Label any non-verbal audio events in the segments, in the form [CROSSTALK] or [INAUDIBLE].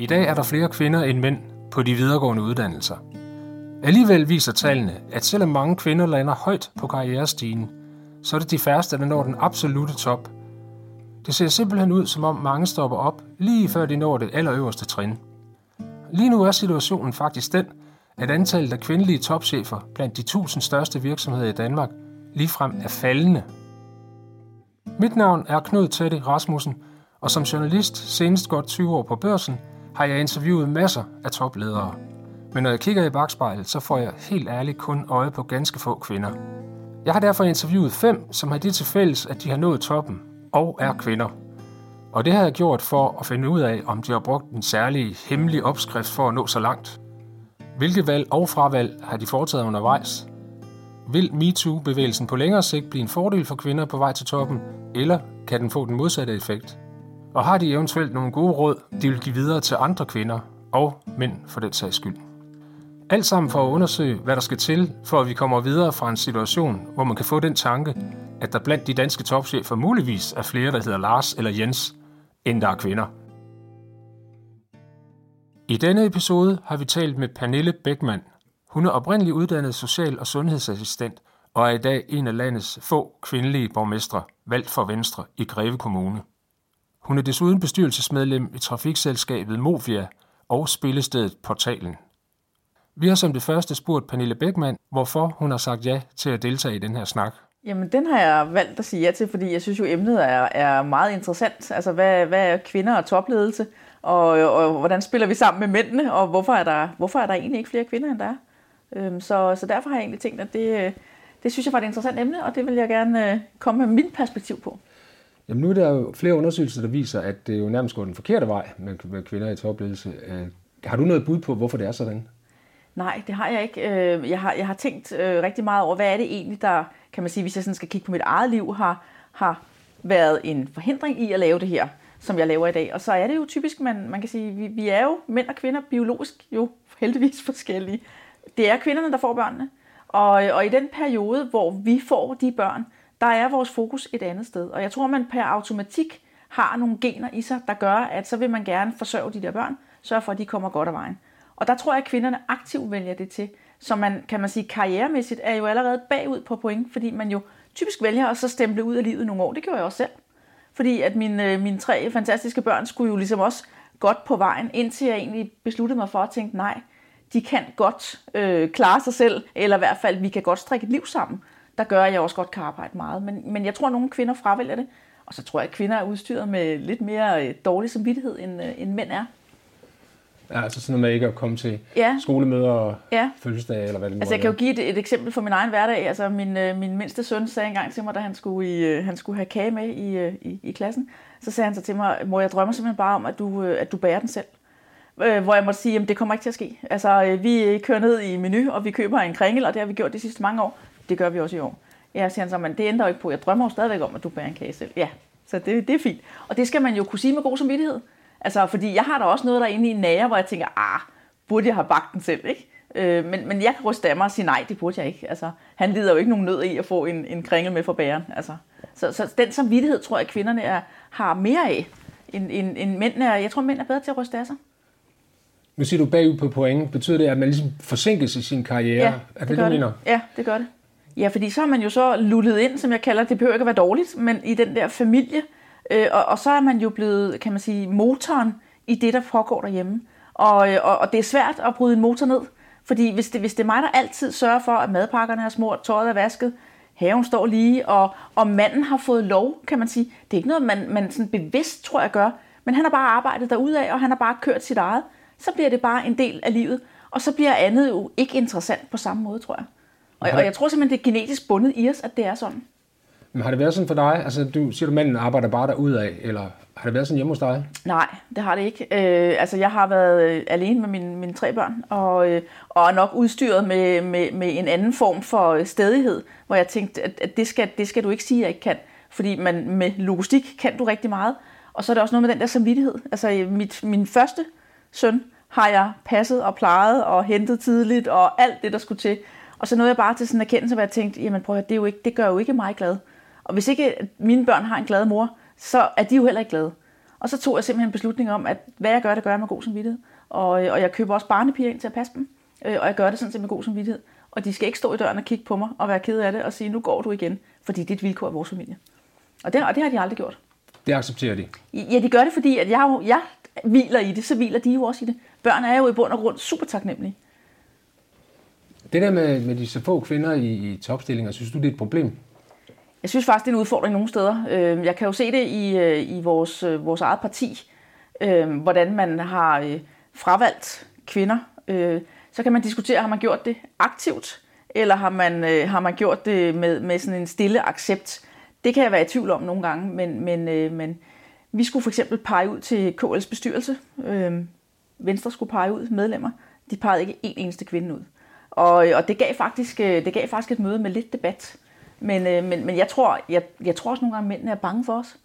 I dag er der flere kvinder end mænd på de videregående uddannelser. Alligevel viser tallene, at selvom mange kvinder lander højt på karrierestigen, så er det de færreste, der når den absolute top. Det ser simpelthen ud, som om mange stopper op, lige før de når det allerøverste trin. Lige nu er situationen faktisk den, at antallet af kvindelige topchefer blandt de 1000 største virksomheder i Danmark ligefrem er faldende. Mit navn er Knud Teddy Rasmussen, og som journalist senest godt 20 år på børsen, har jeg interviewet masser af topledere. Men når jeg kigger i bagspejlet, så får jeg helt ærligt kun øje på ganske få kvinder. Jeg har derfor interviewet fem, som har det til fælles, at de har nået toppen og er kvinder. Og det har jeg gjort for at finde ud af, om de har brugt en særlig hemmelig opskrift for at nå så langt. Hvilke valg og fravalg har de foretaget undervejs? Vil MeToo-bevægelsen på længere sigt blive en fordel for kvinder på vej til toppen, eller kan den få den modsatte effekt? Og har de eventuelt nogle gode råd, de vil give videre til andre kvinder og mænd for den sags skyld? Alt sammen for at undersøge, hvad der skal til, for at vi kommer videre fra en situation, hvor man kan få den tanke, at der blandt de danske topchefer muligvis er flere, der hedder Lars eller Jens, end der er kvinder. I denne episode har vi talt med Pernille Beckmann. Hun er oprindeligt uddannet social- og sundhedsassistent og er i dag en af landets få kvindelige borgmestre, valgt for Venstre i Greve Kommune. Hun er desuden bestyrelsesmedlem i trafikselskabet Movia og spillestedet Portalen. Vi har som det første spurgt Pernille Beckmann, hvorfor hun har sagt ja til at deltage i den her snak. Jamen, den har jeg valgt at sige ja til, fordi jeg synes jo, emnet er, er meget interessant. Altså, hvad, hvad er kvinder og topledelse, og, og hvordan spiller vi sammen med mændene, og hvorfor er der, hvorfor er der egentlig ikke flere kvinder, end der er? Øhm, så, så derfor har jeg egentlig tænkt, at det, det synes jeg var et interessant emne, og det vil jeg gerne øh, komme med mit perspektiv på. Jamen nu er der jo flere undersøgelser, der viser, at det jo nærmest går den forkerte vej med, kvinder i topledelse. Øh, har du noget bud på, hvorfor det er sådan? Nej, det har jeg ikke. Øh, jeg har, jeg har tænkt øh, rigtig meget over, hvad er det egentlig, der, kan man sige, hvis jeg sådan skal kigge på mit eget liv, har, har været en forhindring i at lave det her, som jeg laver i dag. Og så er det jo typisk, man, man kan sige, vi, vi er jo mænd og kvinder biologisk jo heldigvis [LAUGHS] forskellige. Det er kvinderne, der får børnene. Og, og i den periode, hvor vi får de børn, der er vores fokus et andet sted. Og jeg tror, man per automatik har nogle gener i sig, der gør, at så vil man gerne forsørge de der børn, sørge for, at de kommer godt af vejen. Og der tror jeg, at kvinderne aktivt vælger det til. Så man, kan man sige, karrieremæssigt er jo allerede bagud på point, fordi man jo typisk vælger at så stemple ud af livet nogle år. Det gjorde jeg også selv. Fordi at mine, øh, mine tre fantastiske børn skulle jo ligesom også godt på vejen, indtil jeg egentlig besluttede mig for at tænke, nej, de kan godt øh, klare sig selv, eller i hvert fald, vi kan godt strikke et liv sammen, der gør, at jeg også godt kan arbejde meget. Men, men jeg tror, at nogle kvinder fravælger det, og så tror jeg, at kvinder er udstyret med lidt mere øh, dårlig samvittighed, end, øh, end mænd er. Ja, altså sådan noget med ikke at komme til ja. skolemøder og ja. fødselsdage, eller hvad det nu Altså jeg kan jo give et, et eksempel fra min egen hverdag. Altså min, øh, min mindste søn sagde engang til mig, da han skulle, i, han skulle have kage med i, i, i klassen, så sagde han så til mig, mor, jeg drømmer simpelthen bare om, at du, at du bærer den selv. hvor jeg måtte sige, at det kommer ikke til at ske. Altså vi kører ned i menu, og vi køber en kringel, og det har vi gjort de sidste mange år. Det gør vi også i år. Ja, siger han så, men det ændrer jo ikke på. Jeg drømmer jo stadigvæk om, at du bærer en kage selv. Ja, så det, det er fint. Og det skal man jo kunne sige med god samvittighed. Altså, fordi jeg har da også noget derinde i nære, hvor jeg tænker, ah, burde jeg have bagt den selv, ikke? Øh, men, men jeg kan ryste af mig og sige, nej, det burde jeg ikke. Altså, han lider jo ikke nogen nød i at få en, en kringel med for bæren. Altså, så, så den samvittighed tror jeg, at kvinderne er, har mere af, end, end, end mænd er. Jeg tror, mænd er bedre til at ryste af sig. Nu siger du bagud på point. Betyder det, at man ligesom forsinkes i sin karriere? Ja, er det, det, det, det Ja, det gør det. Ja, fordi så har man jo så lullet ind, som jeg kalder det, behøver ikke at være dårligt, men i den der familie, øh, og, og så er man jo blevet, kan man sige, motoren i det, der foregår derhjemme. Og, øh, og, og det er svært at bryde en motor ned, fordi hvis det, hvis det er mig, der altid sørger for, at madpakkerne er smurt, tøjet er vasket, haven står lige, og, og manden har fået lov, kan man sige. Det er ikke noget, man, man sådan bevidst, tror jeg, gør, men han har bare arbejdet derudad, og han har bare kørt sit eget. Så bliver det bare en del af livet, og så bliver andet jo ikke interessant på samme måde, tror jeg. Og, og jeg tror simpelthen, det er genetisk bundet i os, at det er sådan. Men har det været sådan for dig? Altså, du siger, du, manden arbejder bare derudad, eller har det været sådan hjemme hos dig? Nej, det har det ikke. Øh, altså, jeg har været øh, alene med mine, mine tre børn, og, øh, og er nok udstyret med, med, med en anden form for stedighed, hvor jeg tænkte, at, at det, skal, det skal du ikke sige, at jeg ikke kan. Fordi man, med logistik kan du rigtig meget. Og så er der også noget med den der samvittighed. Altså, mit, min første søn har jeg passet og plejet og hentet tidligt og alt det, der skulle til. Og så nåede jeg bare til sådan en erkendelse, hvor jeg tænkte, jamen prøv at det, er jo ikke, det gør jo ikke mig glad. Og hvis ikke mine børn har en glad mor, så er de jo heller ikke glade. Og så tog jeg simpelthen en beslutning om, at hvad jeg gør, det gør jeg med god samvittighed. Og, øh, og jeg køber også barnepiger ind til at passe dem. Øh, og jeg gør det sådan set med god samvittighed. Og de skal ikke stå i døren og kigge på mig og være ked af det og sige, nu går du igen, fordi det er et vilkår af vores familie. Og det, og det har de aldrig gjort. Det accepterer de? Ja, de gør det, fordi at jeg, jeg hviler i det, så hviler de jo også i det. Børn er jo i bund og grund super taknemmelige. Det der med, med de så få kvinder i, i topstillinger, synes du, det er et problem? Jeg synes faktisk, det er en udfordring nogle steder. Øhm, jeg kan jo se det i, øh, i vores, øh, vores eget parti, øhm, hvordan man har øh, fravalgt kvinder. Så kan man diskutere, har man gjort det aktivt, eller har man, har man gjort det med, med sådan en stille accept. Det kan jeg være i tvivl om nogle gange, men, men, men vi skulle for eksempel pege ud til KL's bestyrelse. Øhm, Venstre skulle pege ud medlemmer. De pegede ikke en eneste kvinde ud. Og, og det, gav faktisk, det gav faktisk et møde med lidt debat. Men, øh, men, men jeg, tror, jeg, jeg tror også nogle gange, at mændene er bange for os.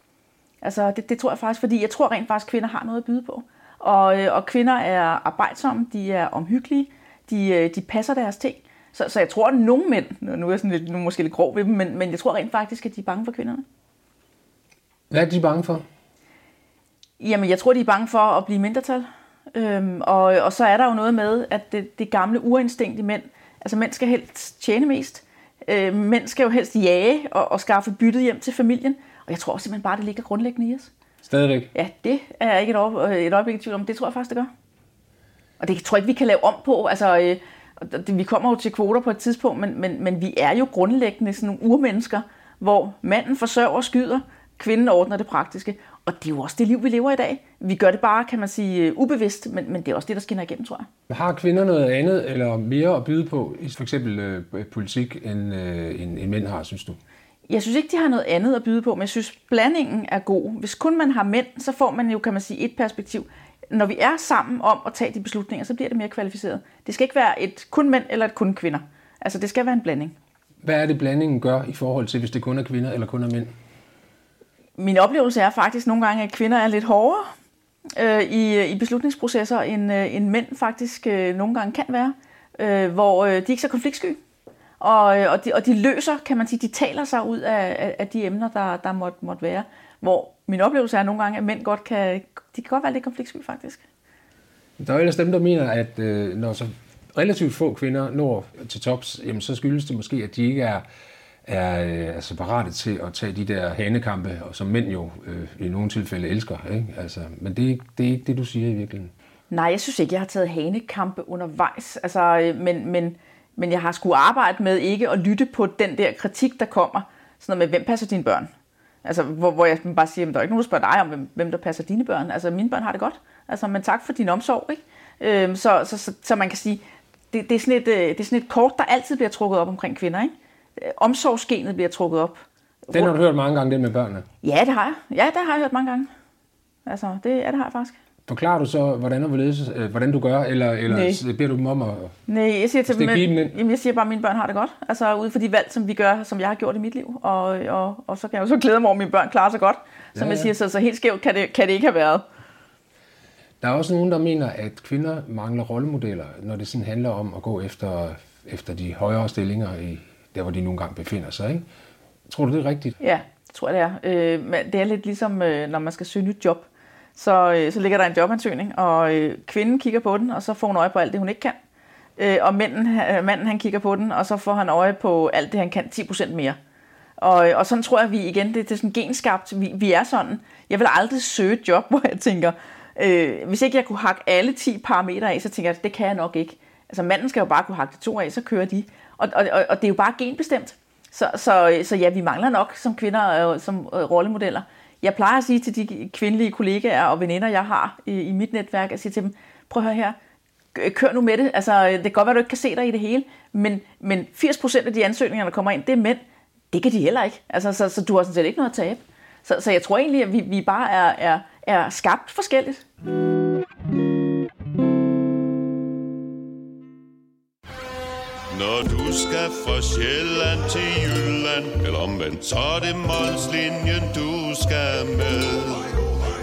Altså, det, det tror jeg faktisk, fordi jeg tror rent faktisk, at kvinder har noget at byde på. Og, øh, og kvinder er arbejdsomme, de er omhyggelige, de, øh, de passer deres ting. Så, så jeg tror, at nogle mænd, nu er jeg sådan lidt, nu er måske lidt grov ved dem, men, men jeg tror rent faktisk, at de er bange for kvinderne. Hvad er de bange for? Jamen, jeg tror, de er bange for at blive mindretal. Øhm, og, og så er der jo noget med, at det, det gamle urinstinkt i mænd, altså mænd skal helst tjene mest, Øh, mænd skal jo helst jage og, og skaffe byttet hjem til familien. Og jeg tror simpelthen bare, det ligger grundlæggende i os. Stadigvæk? Ja, det er jeg ikke et, år, øh, et øjeblik i tvivl om. Det tror jeg faktisk, det gør. Og det tror jeg ikke, vi kan lave om på. Altså, øh, vi kommer jo til kvoter på et tidspunkt, men, men, men vi er jo grundlæggende sådan nogle urmennesker, hvor manden forsørger og skyder, kvinden ordner det praktiske. Og det er jo også det liv, vi lever i dag. Vi gør det bare, kan man sige, øh, ubevidst, men, men det er også det, der skinner igennem, tror jeg. Har kvinder noget andet eller mere at byde på i for eksempel øh, politik, end, øh, end, end mænd har, synes du? Jeg synes ikke, de har noget andet at byde på, men jeg synes, blandingen er god. Hvis kun man har mænd, så får man jo, kan man sige, et perspektiv. Når vi er sammen om at tage de beslutninger, så bliver det mere kvalificeret. Det skal ikke være et kun mænd eller et kun kvinder. Altså, det skal være en blanding. Hvad er det, blandingen gør i forhold til, hvis det kun er kvinder eller kun er mænd? Min oplevelse er faktisk nogle gange, at kvinder er lidt hårdere øh, i, øh, i beslutningsprocesser, end, øh, end mænd faktisk øh, nogle gange kan være, øh, hvor øh, de er ikke så konfliktsky. Og, øh, og, de, og de løser, kan man sige, de taler sig ud af, af, af de emner, der, der måtte, måtte være. Hvor min oplevelse er nogle gange, at mænd godt kan, de kan godt være lidt konfliktsky faktisk. Der er ellers dem, der mener, at øh, når så relativt få kvinder når til tops, jamen, så skyldes det måske, at de ikke er er øh, altså parate til at tage de der hanekampe, og som mænd jo øh, i nogle tilfælde elsker. Ikke? Altså, men det er, det er ikke det, du siger i virkeligheden. Nej, jeg synes ikke, jeg har taget hanekampe undervejs. Altså, øh, men, men, men jeg har skulle arbejde med ikke at lytte på den der kritik, der kommer. Sådan noget med, hvem passer dine børn? Altså, hvor, hvor jeg bare siger, at der er ikke nogen, der spørger dig om, hvem, hvem der passer dine børn. Altså, mine børn har det godt. Altså, men tak for din omsorg. Ikke? Øhm, så, så, så, så man kan sige, det, det, er sådan et, øh, det er sådan et kort, der altid bliver trukket op omkring kvinder. Ikke? Omsorgsgenet bliver trukket op. Den har du hørt mange gange, den med børnene? Ja, det har jeg. Ja, det har jeg hørt mange gange. Altså, det, ja, det har jeg faktisk. Forklarer du så, hvordan, hvorledes, øh, hvordan du gør, eller, eller Nej. beder du dem om at Nej, jeg siger til dem, jamen, jeg siger bare, at mine børn har det godt. Altså ud fra de valg, som vi gør, som jeg har gjort i mit liv. Og, og, og så kan jeg jo så glæde mig over, at mine børn klarer sig godt. Som ja, ja. jeg siger, så, så helt skævt kan det, kan det ikke have været. Der er også nogen, der mener, at kvinder mangler rollemodeller, når det sådan handler om at gå efter, efter de højere stillinger i, der hvor de nogle gange befinder sig. Ikke? Tror du, det er rigtigt? Ja, det tror jeg, det er. Øh, men det er lidt ligesom, øh, når man skal søge nyt job. Så, øh, så ligger der en jobansøgning, og øh, kvinden kigger på den, og så får hun øje på alt det, hun ikke kan. Øh, og manden, øh, manden han kigger på den, og så får han øje på alt det, han kan 10% mere. Og, øh, og sådan tror jeg, vi igen, det, det er sådan genskabt. Vi, vi er sådan. Jeg vil aldrig søge et job, [LAUGHS] hvor jeg tænker, øh, hvis ikke jeg kunne hakke alle 10 parametre af, så tænker jeg, det kan jeg nok ikke. Altså manden skal jo bare kunne hakke to af, så kører de. Og, og, og det er jo bare genbestemt. Så, så, så ja, vi mangler nok som kvinder øh, som øh, rollemodeller. Jeg plejer at sige til de kvindelige kollegaer og veninder, jeg har i, i mit netværk, at sige til dem, prøv at høre her, kør nu med det. Altså, øh, det kan godt være, du ikke kan se dig i det hele, men, men 80% af de ansøgninger, der kommer ind, det er mænd. Det kan de heller ikke. Altså, så, så du har sådan set ikke noget at tabe. Så, så jeg tror egentlig, at vi, vi bare er, er, er skabt forskelligt. Mm. Du skal fra Sjælland til Jylland. Eller omvendt, så er det Molslinjen, du skal med.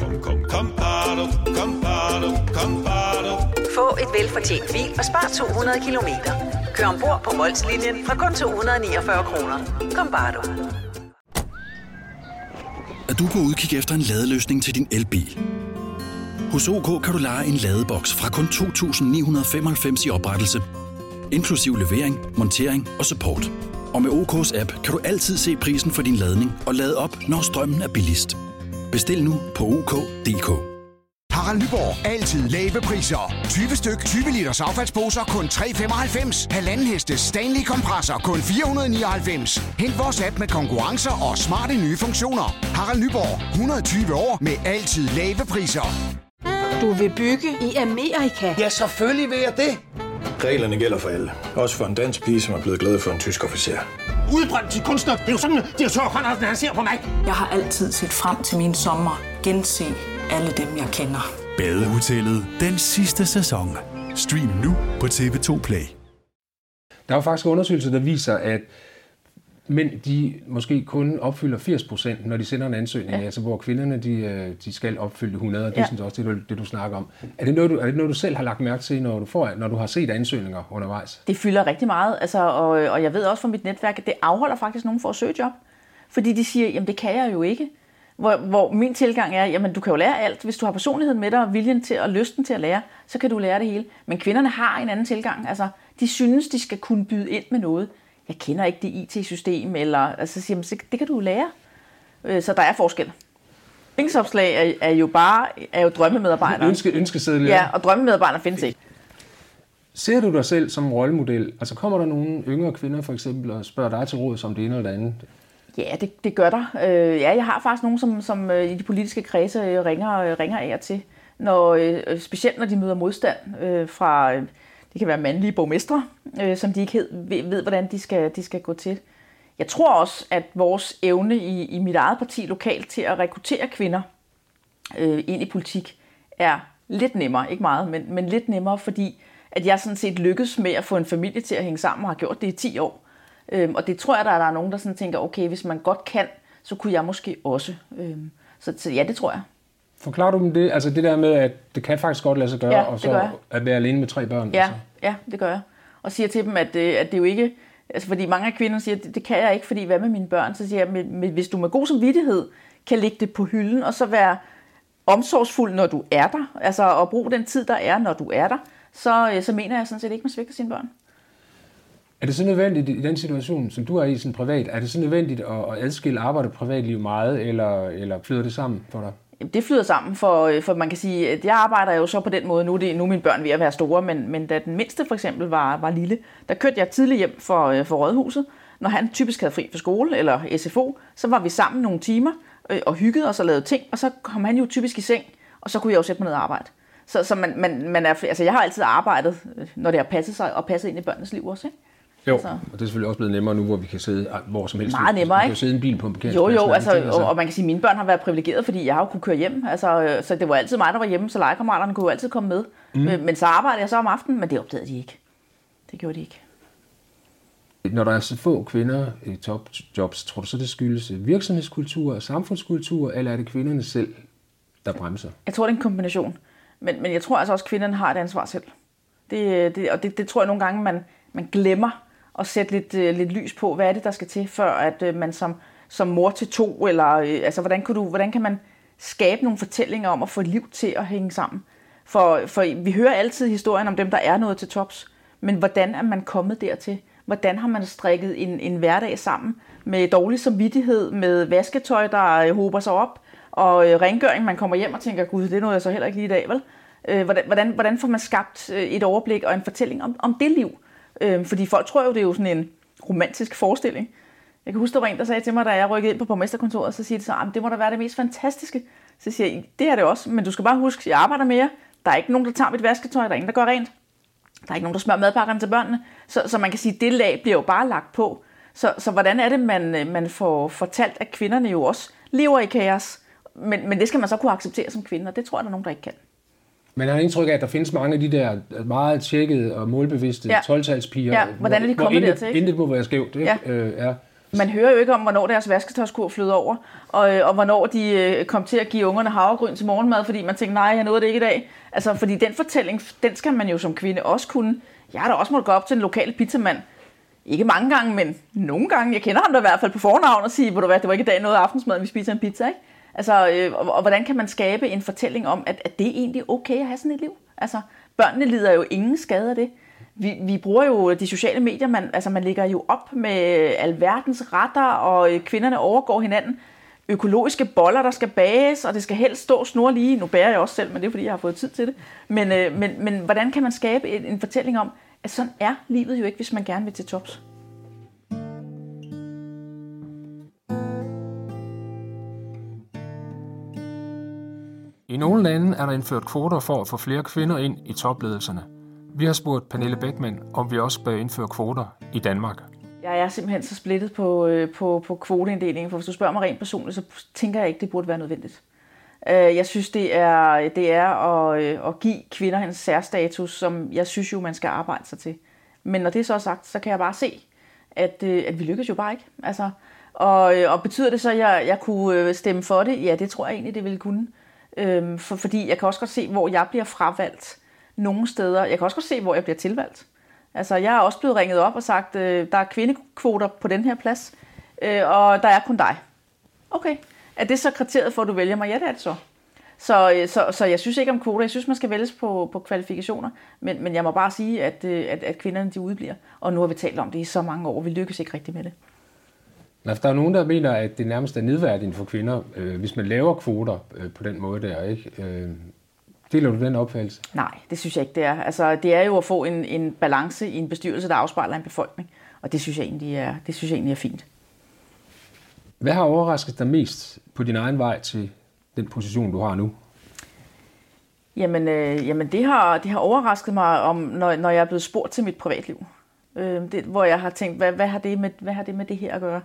Kom, kom, kom, bado, kom, bado, kom, bado. Få et velfortjent bil og spar 200 kilometer. Kør ombord på Molslinjen fra kun 249 kroner. Kom, bare du du på udkig efter en ladeløsning til din elbil. Hos OK kan du lege en ladeboks fra kun 2.995 i oprettelse, inklusiv levering, montering og support. Og med OK's app kan du altid se prisen for din ladning og lade op, når strømmen er billigst. Bestil nu på OK.dk. Harald Nyborg. Altid lave priser. 20 styk, 20 liters affaldsposer kun 3,95. Halvanden heste Stanley kompresser kun 499. Hent vores app med konkurrencer og smarte nye funktioner. Harald Nyborg. 120 år med altid lave priser. Du vil bygge i Amerika? Ja, selvfølgelig vil jeg det. Reglerne gælder for alle. Også for en dansk pige, som er blevet glad for en tysk officer. Udbrændt til kunstner. Det er jo sådan, at direktør Conradsen, han ser på mig. Jeg har altid set frem til min sommer. Gense alle dem, jeg kender. Badehotellet den sidste sæson. Stream nu på TV2 Play. Der er jo faktisk undersøgelser, der viser, at mænd de måske kun opfylder 80 procent, når de sender en ansøgning, ja. altså hvor kvinderne de, øh, de skal opfylde 100, og det ja. synes også, det, du, det du snakker om. Er det, noget, du, er det noget, du selv har lagt mærke til, når du, får, når du har set ansøgninger undervejs? Det fylder rigtig meget, altså, og, og jeg ved også fra mit netværk, at det afholder faktisk nogen for at søge job. Fordi de siger, jamen det kan jeg jo ikke. Hvor, hvor min tilgang er, jamen du kan jo lære alt. Hvis du har personligheden med dig og viljen til og lysten til at lære, så kan du lære det hele. Men kvinderne har en anden tilgang. Altså, de synes, de skal kunne byde ind med noget jeg kender ikke det IT-system, eller altså, siger, man, det kan du lære. Øh, så der er forskel. Linksopslag er, er jo bare er jo drømmemedarbejdere. Ønske, ønskesedel, ja. og drømmemedarbejdere findes ikke. Ser du dig selv som rollemodel? Altså kommer der nogle yngre kvinder for eksempel og spørger dig til råd som det ene eller det andet? Ja, det, det gør der. Øh, ja, jeg har faktisk nogen, som, som øh, i de politiske kredse ringer, ringer af og til. Når, øh, specielt når de møder modstand øh, fra øh, det kan være mandlige borgmestre, øh, som de ikke ved, ved, hvordan de skal, de skal gå til. Jeg tror også, at vores evne i, i mit eget parti lokalt til at rekruttere kvinder øh, ind i politik er lidt nemmere, ikke meget, men, men lidt nemmere, fordi at jeg sådan set lykkes med at få en familie til at hænge sammen og har gjort det i 10 år. Øhm, og det tror jeg, der er, der er nogen, der sådan tænker, okay, hvis man godt kan, så kunne jeg måske også. Øhm, så, så ja, det tror jeg. Forklarer du dem det? Altså det der med, at det kan faktisk godt lade sig gøre, ja, og så at være alene med tre børn? Ja, altså. ja, det gør jeg. Og siger til dem, at, det, at det jo ikke... Altså fordi mange af kvinderne siger, at det, det kan jeg ikke, fordi hvad med mine børn? Så siger jeg, med, med, hvis du med god samvittighed kan lægge det på hylden, og så være omsorgsfuld, når du er der, altså at bruge den tid, der er, når du er der, så, øh, så mener jeg sådan set ikke, man svigter sine børn. Er det så nødvendigt i den situation, som du er i sådan privat, er det så nødvendigt at adskille arbejde og privatliv meget, eller, eller flyder det sammen for dig? Det flyder sammen, for, øh, for man kan sige, at jeg arbejder jo så på den måde, nu er, det, nu er mine børn ved at være store, men, men da den mindste for eksempel var, var lille, der kørte jeg tidligt hjem for, øh, for rådhuset. Når han typisk havde fri fra skole eller SFO, så var vi sammen nogle timer øh, og hyggede os og lavede ting, og så kom han jo typisk i seng, og så kunne jeg jo sætte mig ned og arbejde. Så, så man, man, man er, altså jeg har altid arbejdet, øh, når det har passet sig, og passet ind i børnenes liv også. Ikke? Jo, altså. og det er selvfølgelig også blevet nemmere nu, hvor vi kan sidde hvor som helst. Meget nemmere, ikke? Vi kan sidde en bil på en parkeringsplads. Jo, jo, altså, ting, altså. Og, man kan sige, at mine børn har været privilegeret, fordi jeg har jo kunnet køre hjem. Altså, øh, så det var altid mig, der var hjemme, så legekammeraterne kunne jo altid komme med. Mm. Øh, men så arbejdede jeg så om aftenen, men det opdagede de ikke. Det gjorde de ikke. Når der er så få kvinder i topjobs, tror du så, det skyldes virksomhedskultur og samfundskultur, eller er det kvinderne selv, der bremser? Jeg tror, det er en kombination. Men, men jeg tror altså også, at kvinderne har et ansvar selv. Det, det, og det, det tror jeg nogle gange, man, man glemmer og sætte lidt, øh, lidt lys på, hvad er det, der skal til, før at øh, man som, som mor til to, eller øh, altså, hvordan, kan du, hvordan kan man skabe nogle fortællinger om at få liv til at hænge sammen? For, for vi hører altid historien om dem, der er noget til tops, men hvordan er man kommet dertil? Hvordan har man strikket en, en hverdag sammen med dårlig samvittighed, med vasketøj, der øh, hober sig op, og øh, rengøring, man kommer hjem og tænker, gud, det er jeg så heller ikke lige i dag, vel? Øh, hvordan, hvordan, hvordan får man skabt øh, et overblik og en fortælling om, om det liv? Øh, fordi folk tror jo, det er jo sådan en romantisk forestilling. Jeg kan huske, der var en, der sagde til mig, da jeg rykkede ind på borgmesterkontoret, så siger de så, ah, at det må da være det mest fantastiske. Så siger jeg, det er det også, men du skal bare huske, at jeg arbejder mere. Der er ikke nogen, der tager mit vasketøj, der er ingen, der gør rent. Der er ikke nogen, der smører madpakkerne til børnene. Så, så man kan sige, at det lag bliver jo bare lagt på. Så, så hvordan er det, man, øh, man får fortalt, at kvinderne jo også lever i kaos? Men, men det skal man så kunne acceptere som kvinde, og det tror jeg, der er nogen, der ikke kan. Men jeg har indtryk af, at der findes mange af de der meget tjekkede og målbevidste ja. 12-talspiger. Ja, hvordan er de kommet dertil? Ikke? Intet må være skævt. Ikke? Ja. Øh, ja. Man hører jo ikke om, hvornår deres vasketøjskur flød over, og, øh, og hvornår de øh, kom til at give ungerne havregryn til morgenmad, fordi man tænkte, nej, jeg nåede det ikke i dag. Altså, fordi den fortælling, den skal man jo som kvinde også kunne. Jeg har da også måttet gå op til en lokal pizzamand. Ikke mange gange, men nogle gange. Jeg kender ham da i hvert fald på fornavn og sige, hvor du hvad, det var ikke i dag noget aftensmad, vi spiser en pizza, ikke? Altså, øh, og, og hvordan kan man skabe en fortælling om, at, at det er egentlig okay at have sådan et liv? Altså, børnene lider jo ingen skade af det. Vi, vi bruger jo de sociale medier, man, altså man ligger jo op med alverdens retter, og øh, kvinderne overgår hinanden. Økologiske boller, der skal bages, og det skal helst stå snor lige. Nu bærer jeg også selv, men det er fordi, jeg har fået tid til det. Men, øh, men, men hvordan kan man skabe en, en fortælling om, at sådan er livet jo ikke, hvis man gerne vil til tops? I nogle lande er der indført kvoter for at få flere kvinder ind i topledelserne. Vi har spurgt Pernille Beckmann, om vi også bør indføre kvoter i Danmark. Jeg er simpelthen så splittet på, øh, på, på kvoteinddelingen, for hvis du spørger mig rent personligt, så tænker jeg ikke, det burde være nødvendigt. Øh, jeg synes, det er, det er at, øh, at give kvinder en særstatus, som jeg synes jo, man skal arbejde sig til. Men når det er sagt, så kan jeg bare se, at, at vi lykkes jo bare ikke. Altså, og, og betyder det så, at jeg, jeg kunne stemme for det? Ja, det tror jeg egentlig, det ville kunne. Øhm, for, fordi jeg kan også godt se, hvor jeg bliver fravalgt nogle steder. Jeg kan også godt se, hvor jeg bliver tilvalgt. Altså, jeg er også blevet ringet op og sagt, øh, der er kvindekvoter på den her plads, øh, og der er kun dig. Okay. Er det så kriteriet for, at du vælger mig? Ja, det er det så. Så, øh, så, så jeg synes ikke om kvoter. Jeg synes, man skal vælges på, på kvalifikationer. Men, men jeg må bare sige, at, øh, at, at kvinderne de udbliver. Og nu har vi talt om det i så mange år. Vi lykkes ikke rigtigt med det. Der er nogen, der mener, at det nærmest er nedværdigt for kvinder, øh, hvis man laver kvoter øh, på den måde der. Ikke? Øh, deler du den opfattelse? Nej, det synes jeg ikke, det er. Altså, det er jo at få en, en balance i en bestyrelse, der afspejler en befolkning. Og det synes jeg egentlig er, det synes jeg egentlig er fint. Hvad har overrasket dig mest på din egen vej til den position, du har nu? Jamen, øh, jamen det, har, det har overrasket mig, om, når, når jeg er blevet spurgt til mit privatliv. Øh, det, hvor jeg har tænkt, hvad, hvad, har det med, hvad har det med det her at gøre?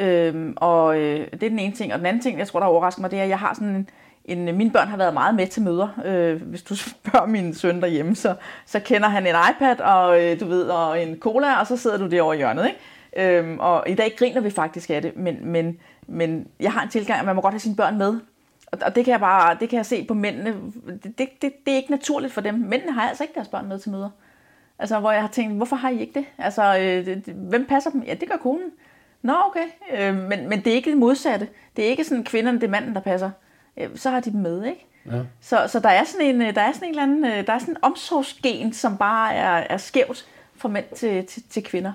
Øhm, og øh, det er den ene ting. Og den anden ting, jeg tror, der overrasker mig, det er, at jeg har sådan en, en øh, mine børn har været meget med til møder. Øh, hvis du [LAUGHS] spørger min søn derhjemme, så, så kender han en iPad og, øh, du ved, og en cola, og så sidder du derovre i hjørnet. Ikke? Øhm, og i dag griner vi faktisk af det, men, men, men jeg har en tilgang, at man må godt have sine børn med. Og, og det kan jeg bare det kan jeg se på mændene. Det, det, det, det er ikke naturligt for dem. Mændene har altså ikke deres børn med til møder. Altså, hvor jeg har tænkt, hvorfor har I ikke det? Altså, øh, det, hvem passer dem? Ja, det gør konen. Nå, okay. Øh, men, men det er ikke det modsatte. Det er ikke sådan, kvinderne, det er manden, der passer. Øh, så har de dem med, ikke? Ja. Så, så der er sådan en, øh, der er sådan en eller anden, øh, der er sådan en omsorgsgen, som bare er, er skævt fra mænd til, til, til kvinder.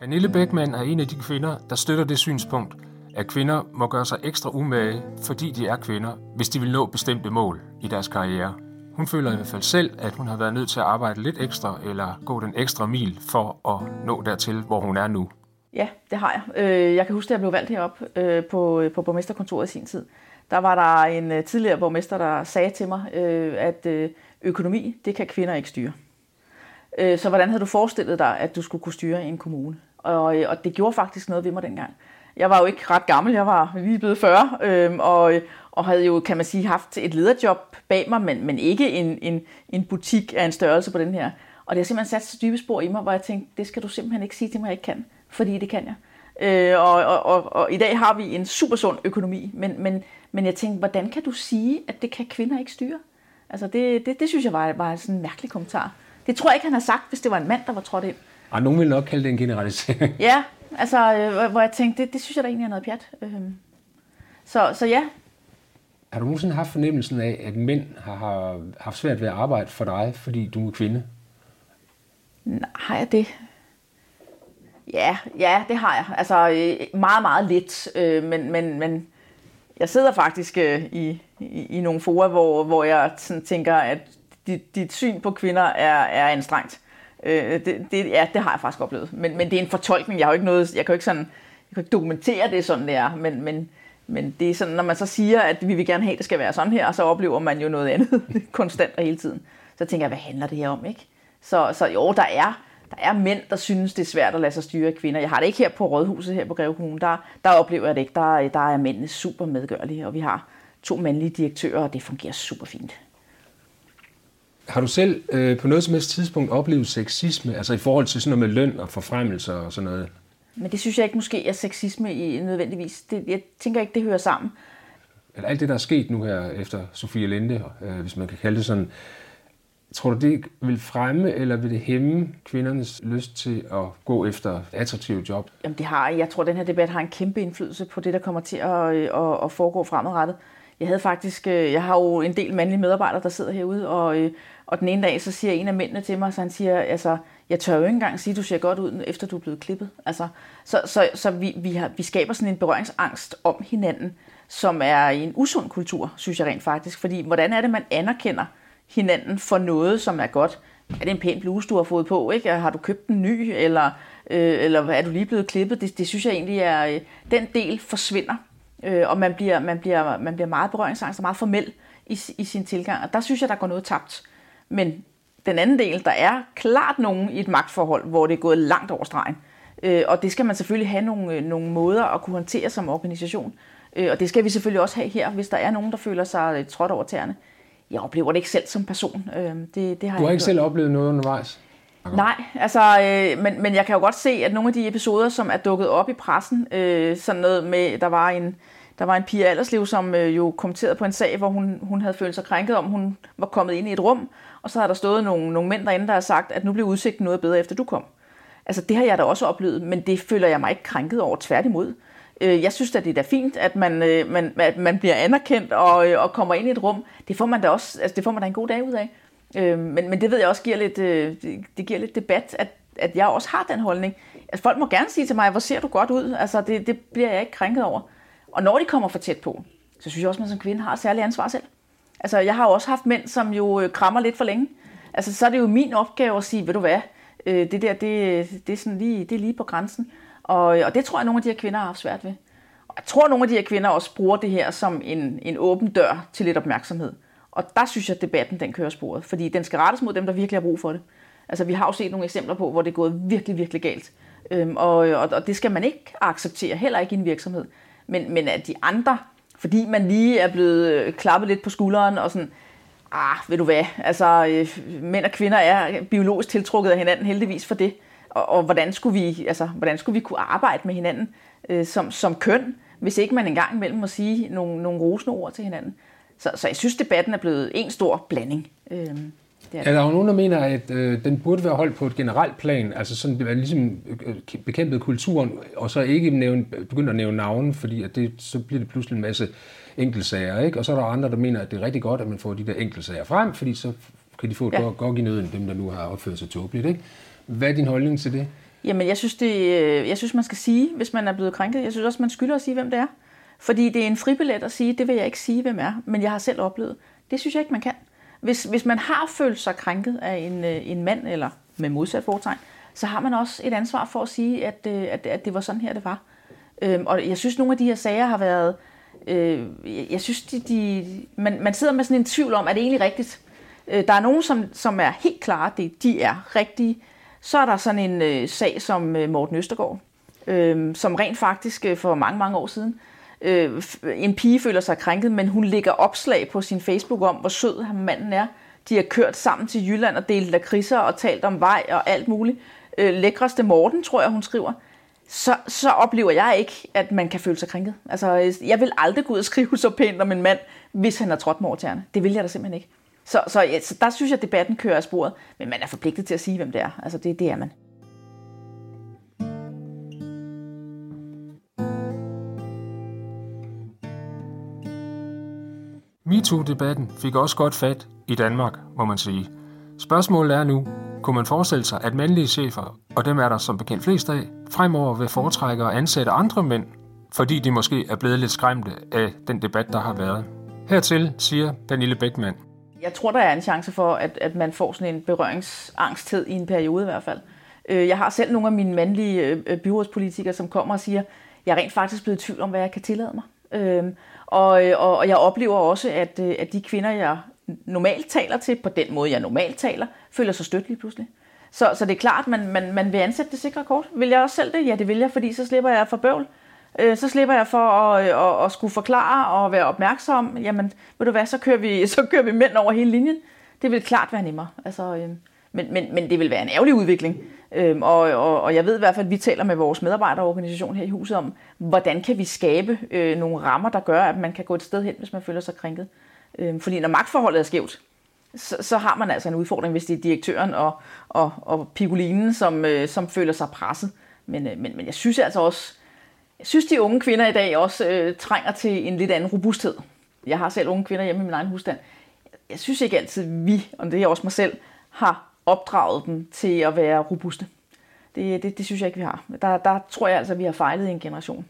Pernille Beckmann er en af de kvinder, der støtter det synspunkt, at kvinder må gøre sig ekstra umage, fordi de er kvinder, hvis de vil nå bestemte mål i deres karriere. Hun føler i hvert fald selv, at hun har været nødt til at arbejde lidt ekstra, eller gå den ekstra mil for at nå dertil, hvor hun er nu. Ja, det har jeg. Øh, jeg kan huske, at jeg blev valgt herop øh, på, øh, på borgmesterkontoret i sin tid. Der var der en tidligere borgmester, der sagde til mig, at økonomi, det kan kvinder ikke styre. Så hvordan havde du forestillet dig, at du skulle kunne styre en kommune? Og, og det gjorde faktisk noget ved mig dengang. Jeg var jo ikke ret gammel, jeg var lige blevet 40, øh, og, og havde jo, kan man sige, haft et lederjob bag mig, men, men ikke en, en, en butik af en størrelse på den her. Og det har simpelthen sat så dybe spor i mig, hvor jeg tænkte, det skal du simpelthen ikke sige til mig, jeg ikke kan, fordi det kan jeg. Øh, og, og, og, og i dag har vi en super sund økonomi, men, men, men jeg tænkte, hvordan kan du sige, at det kan kvinder ikke styre? Altså det, det, det synes jeg var, var sådan en mærkelig kommentar. Det tror jeg ikke, han har sagt, hvis det var en mand, der var trådt ind. Og nogen vil nok kalde det en generalisering. Ja, altså, øh, hvor jeg tænkte, det, det synes jeg da egentlig er noget pjat. Øh, så, så ja. Har du nogensinde haft fornemmelsen af, at mænd har, har haft svært ved at arbejde for dig, fordi du er kvinde? Nej, har jeg det? Ja, ja, det har jeg. Altså øh, meget, meget lidt. Øh, men, men, men jeg sidder faktisk øh, i, i, i nogle forer, hvor, hvor jeg sådan tænker, at dit, dit syn på kvinder er, er anstrengt. Øh, det, det, ja, det har jeg faktisk oplevet. Men, men det er en fortolkning. Jeg har jo ikke noget, jeg kan jo ikke sådan, jeg kan ikke dokumentere det sådan, det er. Men, men, men det er sådan, når man så siger, at vi vil gerne have, at det skal være sådan her, så oplever man jo noget andet [LAUGHS] konstant og hele tiden. Så tænker jeg, hvad handler det her om, ikke? Så, så jo, der er, der er mænd, der synes, det er svært at lade sig styre af kvinder. Jeg har det ikke her på Rådhuset, her på Greve Kommune. Der, der oplever jeg det ikke. Der, der er mændene super medgørlige, og vi har to mandlige direktører, og det fungerer super fint. Har du selv øh, på noget som helst tidspunkt oplevet sexisme, altså i forhold til sådan noget med løn og forfremmelser og sådan noget? Men det synes jeg ikke måske er sexisme i nødvendigvis. Det, jeg tænker ikke, det hører sammen. Alt det, der er sket nu her efter Sofie Linde, øh, hvis man kan kalde det sådan, Tror du, det vil fremme, eller vil det hæmme kvindernes lyst til at gå efter attraktive job? Jamen det har, jeg tror, den her debat har en kæmpe indflydelse på det, der kommer til at, øh, at, at foregå fremadrettet. Jeg havde faktisk, øh, jeg har jo en del mandlige medarbejdere, der sidder herude, og, øh, og den ene dag, så siger en af mændene til mig, så han siger, altså, jeg tør jo ikke engang sige, at du ser godt ud, efter du er blevet klippet. Altså, så så, så vi, vi, har, vi skaber sådan en berøringsangst om hinanden, som er i en usund kultur, synes jeg rent faktisk. Fordi hvordan er det, man anerkender hinanden for noget, som er godt? Er det en pæn bluse, du har fået på? Ikke? Har du købt en ny? Eller, øh, eller er du lige blevet klippet? Det, det synes jeg egentlig er... Øh, den del forsvinder, øh, og man bliver, man, bliver, man bliver meget berøringsangst og meget formel i, i sin tilgang. Og der synes jeg, der går noget tabt. Men den anden del, der er klart nogen i et magtforhold, hvor det er gået langt over stregen. Øh, og det skal man selvfølgelig have nogle, øh, nogle måder at kunne håndtere som organisation. Øh, og det skal vi selvfølgelig også have her, hvis der er nogen, der føler sig trådt over tæerne. Jeg oplever det ikke selv som person. Det, det har du har jeg ikke selv oplevet noget undervejs? Okay. Nej, altså, øh, men, men jeg kan jo godt se, at nogle af de episoder, som er dukket op i pressen, øh, sådan noget med, der var en, der var en pige Alderslev, som øh, jo kommenterede på en sag, hvor hun, hun havde følt sig krænket om, hun var kommet ind i et rum, og så har der stået nogle, nogle mænd derinde, der har sagt, at nu bliver udsigten noget bedre, efter du kom. Altså det har jeg da også oplevet, men det føler jeg mig ikke krænket over, tværtimod. Øh, jeg synes at det er da fint, at man, øh, man, at man bliver anerkendt og, øh, og kommer ind i et rum. Det får man da også, altså det får man da en god dag ud af. Øh, Men, men det ved jeg også giver lidt, øh, det giver lidt debat, at, at jeg også har den holdning. Altså folk må gerne sige til mig, hvor ser du godt ud? Altså det, det bliver jeg ikke krænket over. Og når de kommer for tæt på, så synes jeg også, at man som kvinde har et særligt ansvar selv. Altså, jeg har jo også haft mænd, som jo øh, krammer lidt for længe. Altså, så er det jo min opgave at sige, ved du hvad, øh, det der, det, det, er sådan lige, det er lige på grænsen. Og, øh, og det tror jeg, nogle af de her kvinder har haft svært ved. Og jeg tror, at nogle af de her kvinder også bruger det her som en, en åben dør til lidt opmærksomhed. Og der synes jeg, at debatten den kører sporet, fordi den skal rettes mod dem, der virkelig har brug for det. Altså, vi har jo set nogle eksempler på, hvor det er gået virkelig, virkelig galt. Øhm, og, og, og det skal man ikke acceptere, heller ikke i en virksomhed. Men, men at de andre fordi man lige er blevet øh, klappet lidt på skulderen og sådan, ah, ved du hvad, altså øh, mænd og kvinder er biologisk tiltrukket af hinanden heldigvis for det. Og, og hvordan, skulle vi, altså, hvordan skulle vi kunne arbejde med hinanden øh, som, som køn, hvis ikke man engang imellem må sige nogle, nogle rosende ord til hinanden. Så, så jeg synes, debatten er blevet en stor blanding. Øh. Det er, er der jo nogen, der mener, at øh, den burde være holdt på et generelt plan, altså sådan, det er ligesom øh, bekæmpet kulturen, og så ikke nævne, begynde at nævne navne, fordi at det, så bliver det pludselig en masse enkeltsager, ikke? Og så er der andre, der mener, at det er rigtig godt, at man får de der enkeltsager frem, fordi så kan de få et ja. godt i nøden, dem der nu har opført sig tåbeligt, ikke? Hvad er din holdning til det? Jamen, jeg synes, det, øh, jeg synes, man skal sige, hvis man er blevet krænket. Jeg synes også, man skylder at sige, hvem det er. Fordi det er en fribillet at sige, det vil jeg ikke sige, hvem er, men jeg har selv oplevet. Det synes jeg ikke, man kan. Hvis, hvis man har følt sig krænket af en, øh, en mand, eller med modsat foretegn, så har man også et ansvar for at sige, at, øh, at, at det var sådan her, det var. Øhm, og jeg synes, nogle af de her sager har været... Øh, jeg synes, de, de, man, man sidder med sådan en tvivl om, er det egentlig rigtigt? Øh, der er nogen, som, som er helt klare, det, de er rigtige. Så er der sådan en øh, sag som øh, Morten Østergaard, øh, som rent faktisk øh, for mange, mange år siden øh, en pige føler sig krænket, men hun lægger opslag på sin Facebook om, hvor sød ham manden er. De har kørt sammen til Jylland og delt lakridser og talt om vej og alt muligt. Øh, lækreste Morten, tror jeg, hun skriver. Så, så oplever jeg ikke, at man kan føle sig krænket. Altså, jeg vil aldrig gå ud og skrive så pænt om en mand, hvis han har trådt med. Det vil jeg da simpelthen ikke. Så, så, ja, så der synes jeg, at debatten kører af sporet. Men man er forpligtet til at sige, hvem det er. Altså, det, det er man. MeToo-debatten fik også godt fat i Danmark, må man sige. Spørgsmålet er nu, kunne man forestille sig, at mandlige chefer, og dem er der som bekendt flest af, fremover vil foretrække at ansætte andre mænd, fordi de måske er blevet lidt skræmte af den debat, der har været. Hertil siger Pernille Bækman. Jeg tror, der er en chance for, at, at man får sådan en berøringsangsthed i en periode i hvert fald. Øh, jeg har selv nogle af mine mandlige øh, byrådspolitikere, som kommer og siger, jeg er rent faktisk blevet i tvivl om, hvad jeg kan tillade mig. Øh, og, øh, og, og jeg oplever også, at, øh, at de kvinder, jeg normalt taler til, på den måde, jeg normalt taler, føler sig stødt lige pludselig. Så, så det er klart, man, man, man vil ansætte det sikre kort. Vil jeg også selv det? Ja, det vil jeg, fordi så slipper jeg for bøvl. Øh, så slipper jeg for at, øh, at, at skulle forklare og være opmærksom. Jamen, ved du hvad, så kører vi, [LAUGHS] så kører vi mænd over hele linjen. Det vil klart være nemmere. Altså, øh, men, men, men det vil være en ærgerlig udvikling. Øhm, og, og, og jeg ved i hvert fald, at vi taler med vores medarbejderorganisation her i huset om, hvordan kan vi skabe øh, nogle rammer, der gør, at man kan gå et sted hen, hvis man føler sig krænket. Øhm, fordi når magtforholdet er skævt, så, så har man altså en udfordring, hvis det er direktøren og, og, og pigolinen, som, øh, som føler sig presset. Men, øh, men, men jeg synes altså også, jeg synes de unge kvinder i dag også øh, trænger til en lidt anden robusthed. Jeg har selv unge kvinder hjemme i min egen husstand. Jeg synes ikke altid, vi, og det er også mig selv, har opdraget dem til at være robuste. Det, det, det synes jeg ikke, vi har. Der, der tror jeg altså, at vi har fejlet i en generation.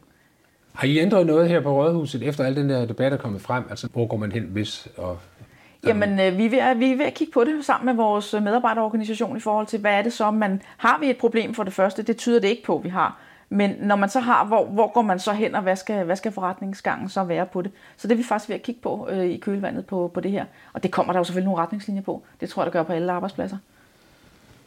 Har I ændret noget her på Rådhuset, efter al den der debat er kommet frem? Altså, hvor går man hen, hvis... Og, Jamen, øh, vi, er ved at, vi er ved at kigge på det sammen med vores medarbejderorganisation i forhold til, hvad er det så, man har vi et problem for det første? Det tyder det ikke på, vi har. Men når man så har, hvor, hvor går man så hen, og hvad skal, hvad skal forretningsgangen så være på det? Så det er vi faktisk ved at kigge på øh, i kølvandet på, på det her. Og det kommer der jo selvfølgelig nogle retningslinjer på. Det tror jeg, der gør på alle arbejdspladser.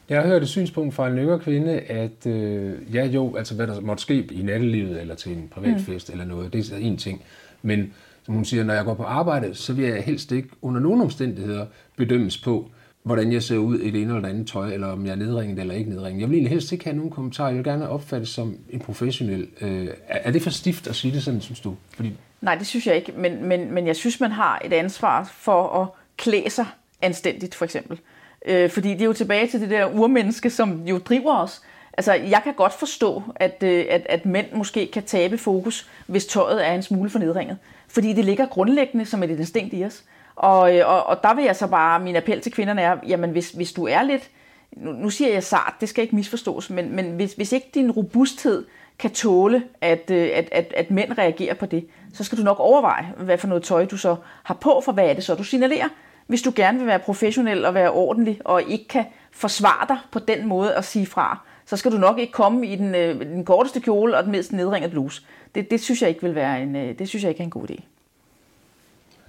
Jeg har hørt et synspunkt fra en yngre kvinde, at øh, ja jo, altså hvad der måtte ske i nattelivet, eller til en privatfest mm. eller noget, det er en ting. Men som hun siger, når jeg går på arbejde, så vil jeg helst ikke under nogen omstændigheder bedømmes på, hvordan jeg ser ud i det ene eller det andet tøj, eller om jeg er nedringet eller ikke nedringet. Jeg vil egentlig helst ikke have nogen kommentarer. Jeg vil gerne opfattes som en professionel. Øh, er det for stift at sige det sådan, synes du? Fordi... Nej, det synes jeg ikke. Men, men, men jeg synes, man har et ansvar for at klæde sig anstændigt, for eksempel. Øh, fordi det er jo tilbage til det der urmenneske, som jo driver os. Altså, jeg kan godt forstå, at, øh, at, at mænd måske kan tabe fokus, hvis tøjet er en smule for nedringet. Fordi det ligger grundlæggende som et instinkt i os. Og, øh, og, og der vil jeg så bare, min appel til kvinderne er, jamen hvis, hvis du er lidt, nu, nu siger jeg sart, det skal ikke misforstås, men, men hvis, hvis ikke din robusthed kan tåle, at, øh, at, at, at mænd reagerer på det, så skal du nok overveje, hvad for noget tøj du så har på, for hvad er det så, du signalerer. Hvis du gerne vil være professionel og være ordentlig, og ikke kan forsvare dig på den måde at sige fra, så skal du nok ikke komme i den, øh, den korteste kjole og den mest nedringede bluse. Det, det synes jeg ikke vil være en, øh, det synes jeg ikke er en god idé.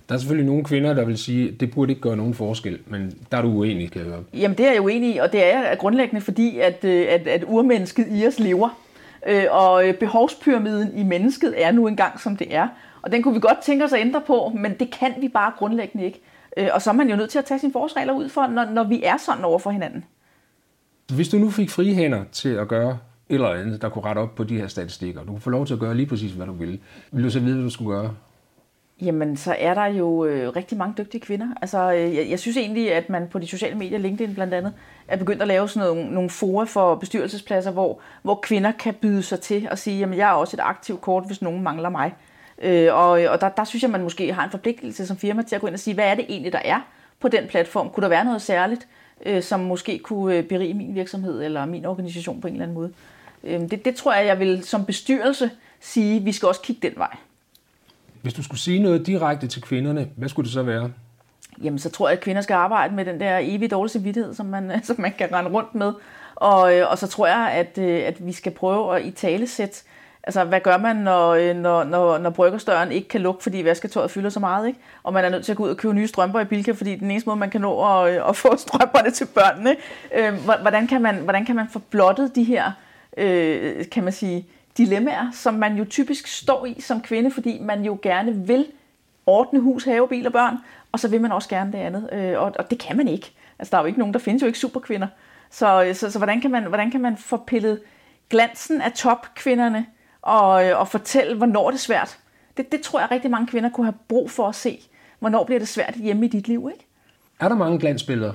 Der er selvfølgelig nogle kvinder, der vil sige, at det burde ikke gøre nogen forskel, men der er du uenig, kan jeg høre. Jamen det er jeg uenig i, og det er jeg grundlæggende, fordi at, øh, at, at urmennesket i os lever. Øh, og behovspyramiden i mennesket er nu engang, som det er. Og den kunne vi godt tænke os at ændre på, men det kan vi bare grundlæggende ikke. Og så er man jo nødt til at tage sine forholdsregler ud for, når, når vi er sådan over for hinanden. Hvis du nu fik frie hænder til at gøre et eller andet, der kunne rette op på de her statistikker, du kunne få lov til at gøre lige præcis, hvad du ville, ville du så vide, hvad du skulle gøre? Jamen, så er der jo øh, rigtig mange dygtige kvinder. Altså, øh, jeg, jeg synes egentlig, at man på de sociale medier, LinkedIn blandt andet, er begyndt at lave sådan nogle, nogle fora for bestyrelsespladser, hvor, hvor kvinder kan byde sig til og sige, jamen, jeg er også et aktivt kort, hvis nogen mangler mig. Øh, og og der, der synes jeg, man måske har en forpligtelse som firma til at gå ind og sige, hvad er det egentlig, der er på den platform? Kunne der være noget særligt, øh, som måske kunne øh, berige min virksomhed eller min organisation på en eller anden måde? Øh, det, det tror jeg, jeg vil som bestyrelse sige, vi skal også kigge den vej. Hvis du skulle sige noget direkte til kvinderne, hvad skulle det så være? Jamen, så tror jeg, at kvinder skal arbejde med den der evige dårlige samvittighed, som man, [LAUGHS] som man kan rende rundt med. Og, øh, og så tror jeg, at, øh, at vi skal prøve at i tale sætte, altså hvad gør man, når, øh, når, når, når bryggerstøren ikke kan lukke, fordi vasketøjet fylder så meget, ikke? Og man er nødt til at gå ud og købe nye strømper i Bilka, fordi den eneste måde, man kan nå at, øh, at få [LAUGHS] strømperne til børnene. Øh, hvordan kan man, hvordan kan man få blottet de her, kan man sige, dilemmaer, som man jo typisk står i som kvinde, fordi man jo gerne vil ordne hus, have, bil og børn, og så vil man også gerne det andet. Øh, og, og det kan man ikke. Altså, der er jo ikke nogen, der findes jo ikke superkvinder. Så, så, så hvordan, kan man, hvordan kan man få pillet glansen af topkvinderne og, og fortælle, hvornår det er svært? Det, det tror jeg rigtig mange kvinder kunne have brug for at se. Hvornår bliver det svært hjemme i dit liv, ikke? Er der mange glansbilleder?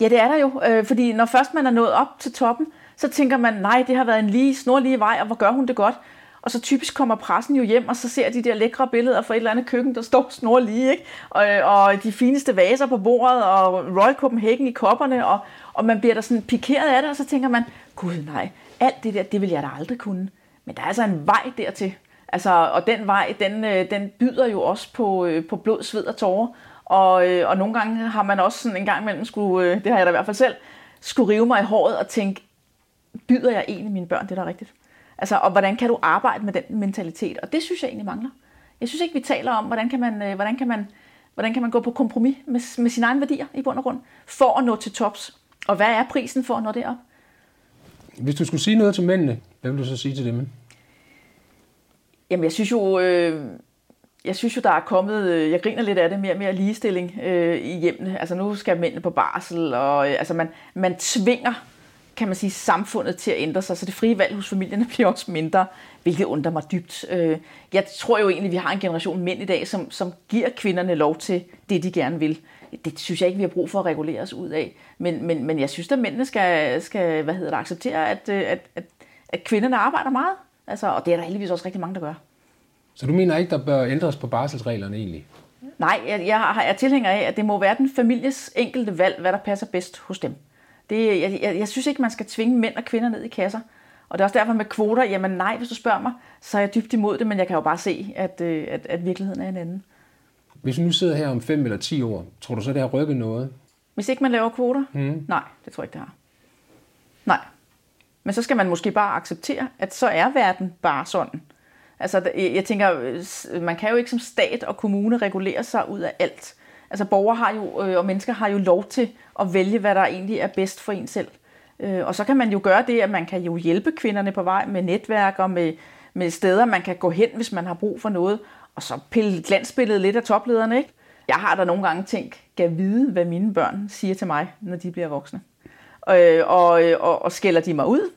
Ja, det er der jo. Øh, fordi når først man er nået op til toppen, så tænker man, nej, det har været en lige, snorlige vej, og hvor gør hun det godt? Og så typisk kommer pressen jo hjem, og så ser de der lækre billeder fra et eller andet køkken, der står snorlige, ikke? Og, og de fineste vaser på bordet, og Royal Copenhagen i kopperne, og, og man bliver da sådan pikeret af det, og så tænker man, gud nej, alt det der, det vil jeg da aldrig kunne. Men der er altså en vej dertil. Altså, og den vej, den, øh, den byder jo også på, øh, på blod, sved og tårer. Og, øh, og nogle gange har man også sådan en gang imellem skulle, det har jeg da i hvert fald selv, skulle rive mig i håret og tænke, byder jeg egentlig mine børn det, der er rigtigt? Altså, og hvordan kan du arbejde med den mentalitet? Og det synes jeg egentlig mangler. Jeg synes ikke, vi taler om, hvordan kan man, hvordan kan man, hvordan kan man gå på kompromis med, med sine egne værdier i bund og grund, for at nå til tops. Og hvad er prisen for at nå det op? Hvis du skulle sige noget til mændene, hvad vil du så sige til dem? Jamen, jeg synes jo, øh, jeg synes jo, der er kommet, øh, jeg griner lidt af det, mere og mere ligestilling øh, i hjemmene. Altså nu skal mændene på barsel, og øh, altså man, man tvinger kan man sige, samfundet til at ændre sig, så det frie valg hos familierne [LAUGHS] bliver også mindre, hvilket undrer mig dybt. Øh, jeg tror jo egentlig, vi har en generation mænd i dag, som, som giver kvinderne lov til det, de gerne vil. det synes jeg ikke, vi har brug for at regulere os ud af. Men, men, men jeg synes, at mændene skal, skal hvad hedder det, acceptere, at, øh, at, at, at kvinderne arbejder meget. Altså, og det er der heldigvis også rigtig mange, der gør. Så du mener ikke, der bør ændres på barselsreglerne egentlig? Nej, jeg, jeg er tilhænger af, at det må være den families enkelte valg, hvad der passer bedst hos dem. Det, jeg, jeg, jeg synes ikke, man skal tvinge mænd og kvinder ned i kasser. Og det er også derfor med kvoter, jamen nej, hvis du spørger mig, så er jeg dybt imod det, men jeg kan jo bare se, at, øh, at, at virkeligheden er en anden. Hvis vi nu sidder her om 5 eller 10 år, tror du så, det har rykket noget? Hvis ikke man laver kvoter? Mm. Nej, det tror jeg ikke, det har. Nej. Men så skal man måske bare acceptere, at så er verden bare sådan. Altså, jeg tænker, man kan jo ikke som stat og kommune regulere sig ud af alt. Altså, borgere har jo, øh, og mennesker har jo lov til at vælge, hvad der egentlig er bedst for en selv. Øh, og så kan man jo gøre det, at man kan jo hjælpe kvinderne på vej med netværk og med, med steder, man kan gå hen, hvis man har brug for noget. Og så pille glansbilledet lidt af toplederne, ikke? Jeg har da nogle gange tænkt, kan vide, hvad mine børn siger til mig, når de bliver voksne. Øh, og, og, og skælder de mig ud?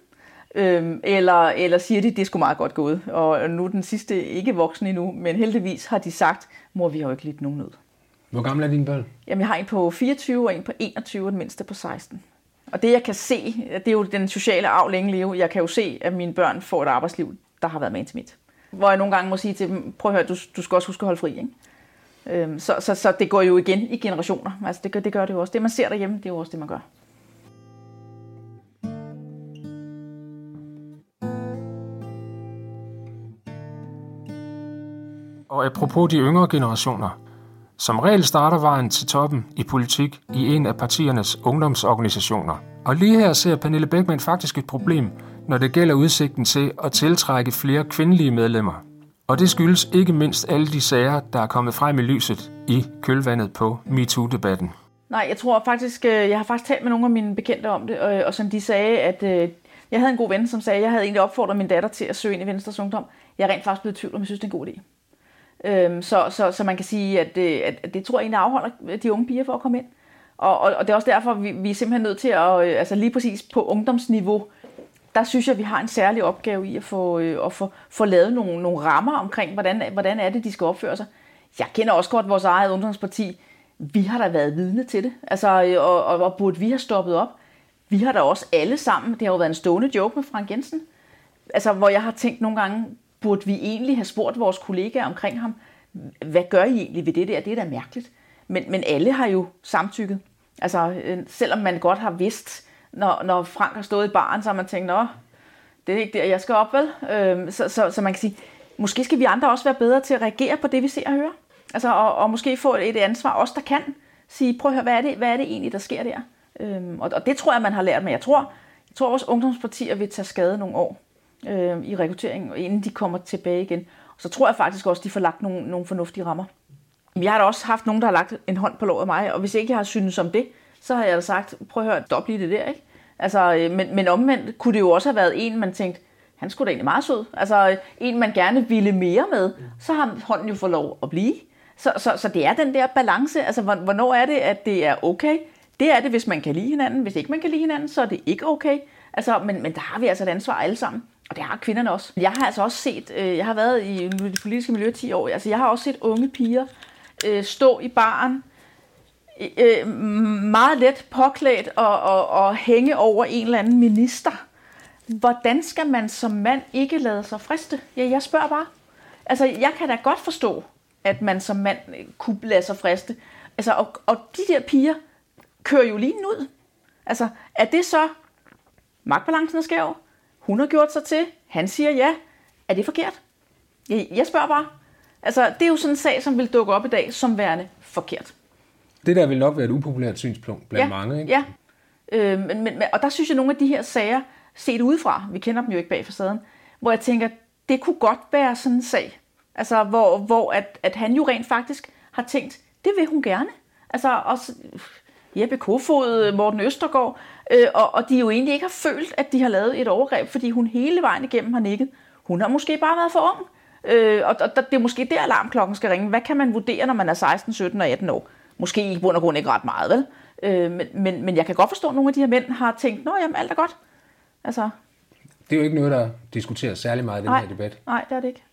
Øh, eller, eller siger de, det er sgu meget godt gået. Og nu er den sidste ikke voksen endnu, men heldigvis har de sagt, mor, vi har jo ikke lidt nogen nød. Hvor gammel er dine børn? Jamen, jeg har en på 24 og en på 21, og den mindste på 16. Og det, jeg kan se, det er jo den sociale arv længe leve. Jeg kan jo se, at mine børn får et arbejdsliv, der har været med til mit. Hvor jeg nogle gange må sige til dem, prøv at høre, du, du skal også huske at holde fri. Ikke? Øhm, så, så, så det går jo igen i generationer. Altså det, gør, det gør det jo også. Det, man ser derhjemme, det er jo også det, man gør. Og apropos de yngre generationer. Som regel starter vejen til toppen i politik i en af partiernes ungdomsorganisationer. Og lige her ser Pernille Beckmann faktisk et problem, når det gælder udsigten til at tiltrække flere kvindelige medlemmer. Og det skyldes ikke mindst alle de sager, der er kommet frem i lyset i kølvandet på MeToo-debatten. Nej, jeg tror faktisk, øh, jeg har faktisk talt med nogle af mine bekendte om det, og, og som de sagde, at øh, jeg havde en god ven, som sagde, at jeg havde egentlig opfordret min datter til at søge ind i Venstres Ungdom. Jeg er rent faktisk blevet i tvivl om, jeg synes, det er en god idé. Øhm, så, så, så man kan sige, at, det, at, det tror jeg egentlig afholder de unge piger for at komme ind. Og, og, og det er også derfor, vi, vi er simpelthen nødt til at, øh, altså lige præcis på ungdomsniveau, der synes jeg, at vi har en særlig opgave i at få, øh, at få, få lavet nogle, nogle rammer omkring, hvordan, hvordan er det, de skal opføre sig. Jeg kender også godt vores eget ungdomsparti. Vi har da været vidne til det, altså, øh, og, og, og burde vi have stoppet op. Vi har da også alle sammen, det har jo været en stående joke med Frank Jensen, altså, hvor jeg har tænkt nogle gange, burde vi egentlig have spurgt vores kollegaer omkring ham, hvad gør I egentlig ved det der? Det er da mærkeligt. Men, men alle har jo samtykket. Altså, øh, selvom man godt har vidst, når, når Frank har stået i baren, så har man tænkt, nå, det er ikke der, jeg skal op, vel? Øhm, så, så, så man kan sige, måske skal vi andre også være bedre til at reagere på det, vi ser og hører. Altså, og, og måske få et ansvar, os der kan, sige, prøv at høre, hvad er det, hvad er det egentlig, der sker der? Øhm, og, og det tror jeg, man har lært, men jeg tror, jeg tror, vores ungdomspartier vil tage skade nogle år øh, i rekrutteringen, inden de kommer tilbage igen. Og så tror jeg faktisk også, de får lagt nogle, nogle fornuftige rammer. Jeg har da også haft nogen, der har lagt en hånd på låret af mig, og hvis ikke jeg har synes om det, så har jeg da sagt, prøv at høre, stop lige det der, ikke? Altså, øh, men, men omvendt kunne det jo også have været en, man tænkte, han skulle da egentlig meget sød. Altså, øh, en, man gerne ville mere med, så har hånden jo fået lov at blive. Så, så, så det er den der balance. Altså, hvornår er det, at det er okay? Det er det, hvis man kan lide hinanden. Hvis ikke man kan lide hinanden, så er det ikke okay. Altså, men, men der har vi altså et ansvar alle sammen. Og det har kvinderne også. Jeg har altså også set, øh, jeg har været i det politiske miljø 10 år, altså jeg har også set unge piger øh, stå i baren, øh, øh meget let påklædt og, og, og hænge over en eller anden minister. Hvordan skal man som mand ikke lade sig friste? Ja, jeg spørger bare. Altså, jeg kan da godt forstå, at man som mand øh, kunne lade sig friste. Altså, og, og de der piger kører jo lige ud. Altså, er det så magtbalancen er skæv? Hun har gjort sig til. Han siger ja. Er det forkert? Jeg, jeg spørger bare. Altså, det er jo sådan en sag, som vil dukke op i dag som værende forkert. Det der vil nok være et upopulært synspunkt blandt ja, mange, ikke? Ja, øh, men, men, og der synes jeg, at nogle af de her sager, set udefra, vi kender dem jo ikke bag facaden, hvor jeg tænker, det kunne godt være sådan en sag. Altså, hvor, hvor at, at han jo rent faktisk har tænkt, det vil hun gerne. Altså, også Jeppe Kofod, Morten Østergaard, øh, og, og de jo egentlig ikke har følt, at de har lavet et overgreb, fordi hun hele vejen igennem har nikket. Hun har måske bare været for ung. Øh, og, og det er måske der, alarmklokken skal ringe. Hvad kan man vurdere, når man er 16, 17 og 18 år? Måske i bund og grund ikke ret meget, vel? Øh, men, men, men jeg kan godt forstå, at nogle af de her mænd har tænkt, nå jamen, alt er godt. Altså, Det er jo ikke noget, der diskuteres særlig meget i den nej, her debat. nej, det er det ikke.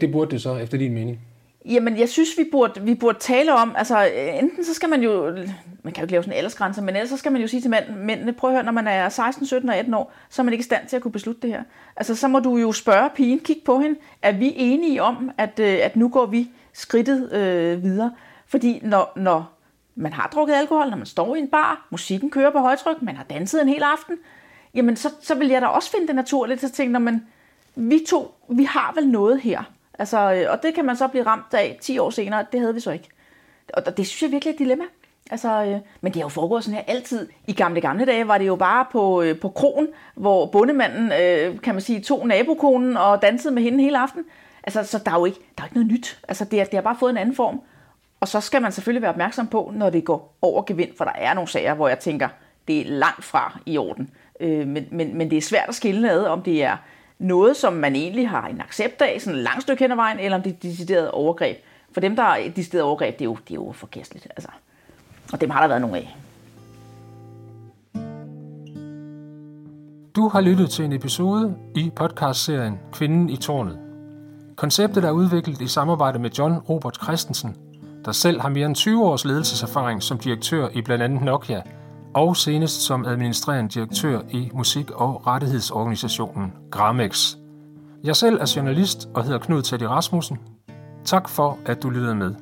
Det burde det så, efter din mening. Jamen, jeg synes, vi burde, vi burde tale om, altså enten så skal man jo, man kan jo ikke lave sådan en aldersgrænse, men ellers så skal man jo sige til mænd, mændene, prøv at høre, når man er 16, 17 og 18 år, så er man ikke i stand til at kunne beslutte det her. Altså, så må du jo spørge pigen, kig på hende, er vi enige om, at, øh, at nu går vi skridtet øh, videre? Fordi når, når man har drukket alkohol, når man står i en bar, musikken kører på højtryk, man har danset en hel aften, jamen så, så vil jeg da også finde det naturligt at tænke, når man, vi to, vi har vel noget her. Altså, øh, og det kan man så blive ramt af 10 år senere, det havde vi så ikke. Og det synes jeg virkelig er et dilemma. Altså, øh, men det har jo foregået sådan her altid. I gamle gamle dage var det jo bare på, øh, på krogen, hvor bondemanden, øh, kan man sige, tog nabokonen og dansede med hende hele aften. Altså, så der er jo ikke, der er ikke noget nyt. Altså, det, er, det har bare fået en anden form. Og så skal man selvfølgelig være opmærksom på, når det går over gevind, for der er nogle sager, hvor jeg tænker, det er langt fra i orden. Øh, men, men, men det er svært at skille ad, om det er noget, som man egentlig har en accept af, sådan et langt stykke hen ad vejen, eller om det er decideret overgreb. For dem, der er decideret overgreb, det er jo, det er jo forkasteligt. Altså. Og dem har der været nogle af. Du har lyttet til en episode i podcastserien Kvinden i tårnet. Konceptet er udviklet i samarbejde med John Robert Christensen, der selv har mere end 20 års ledelseserfaring som direktør i blandt andet Nokia, og senest som administrerende direktør i musik- og rettighedsorganisationen Gramex. Jeg selv er journalist og hedder Knud Teddy Rasmussen. Tak for, at du lyttede med.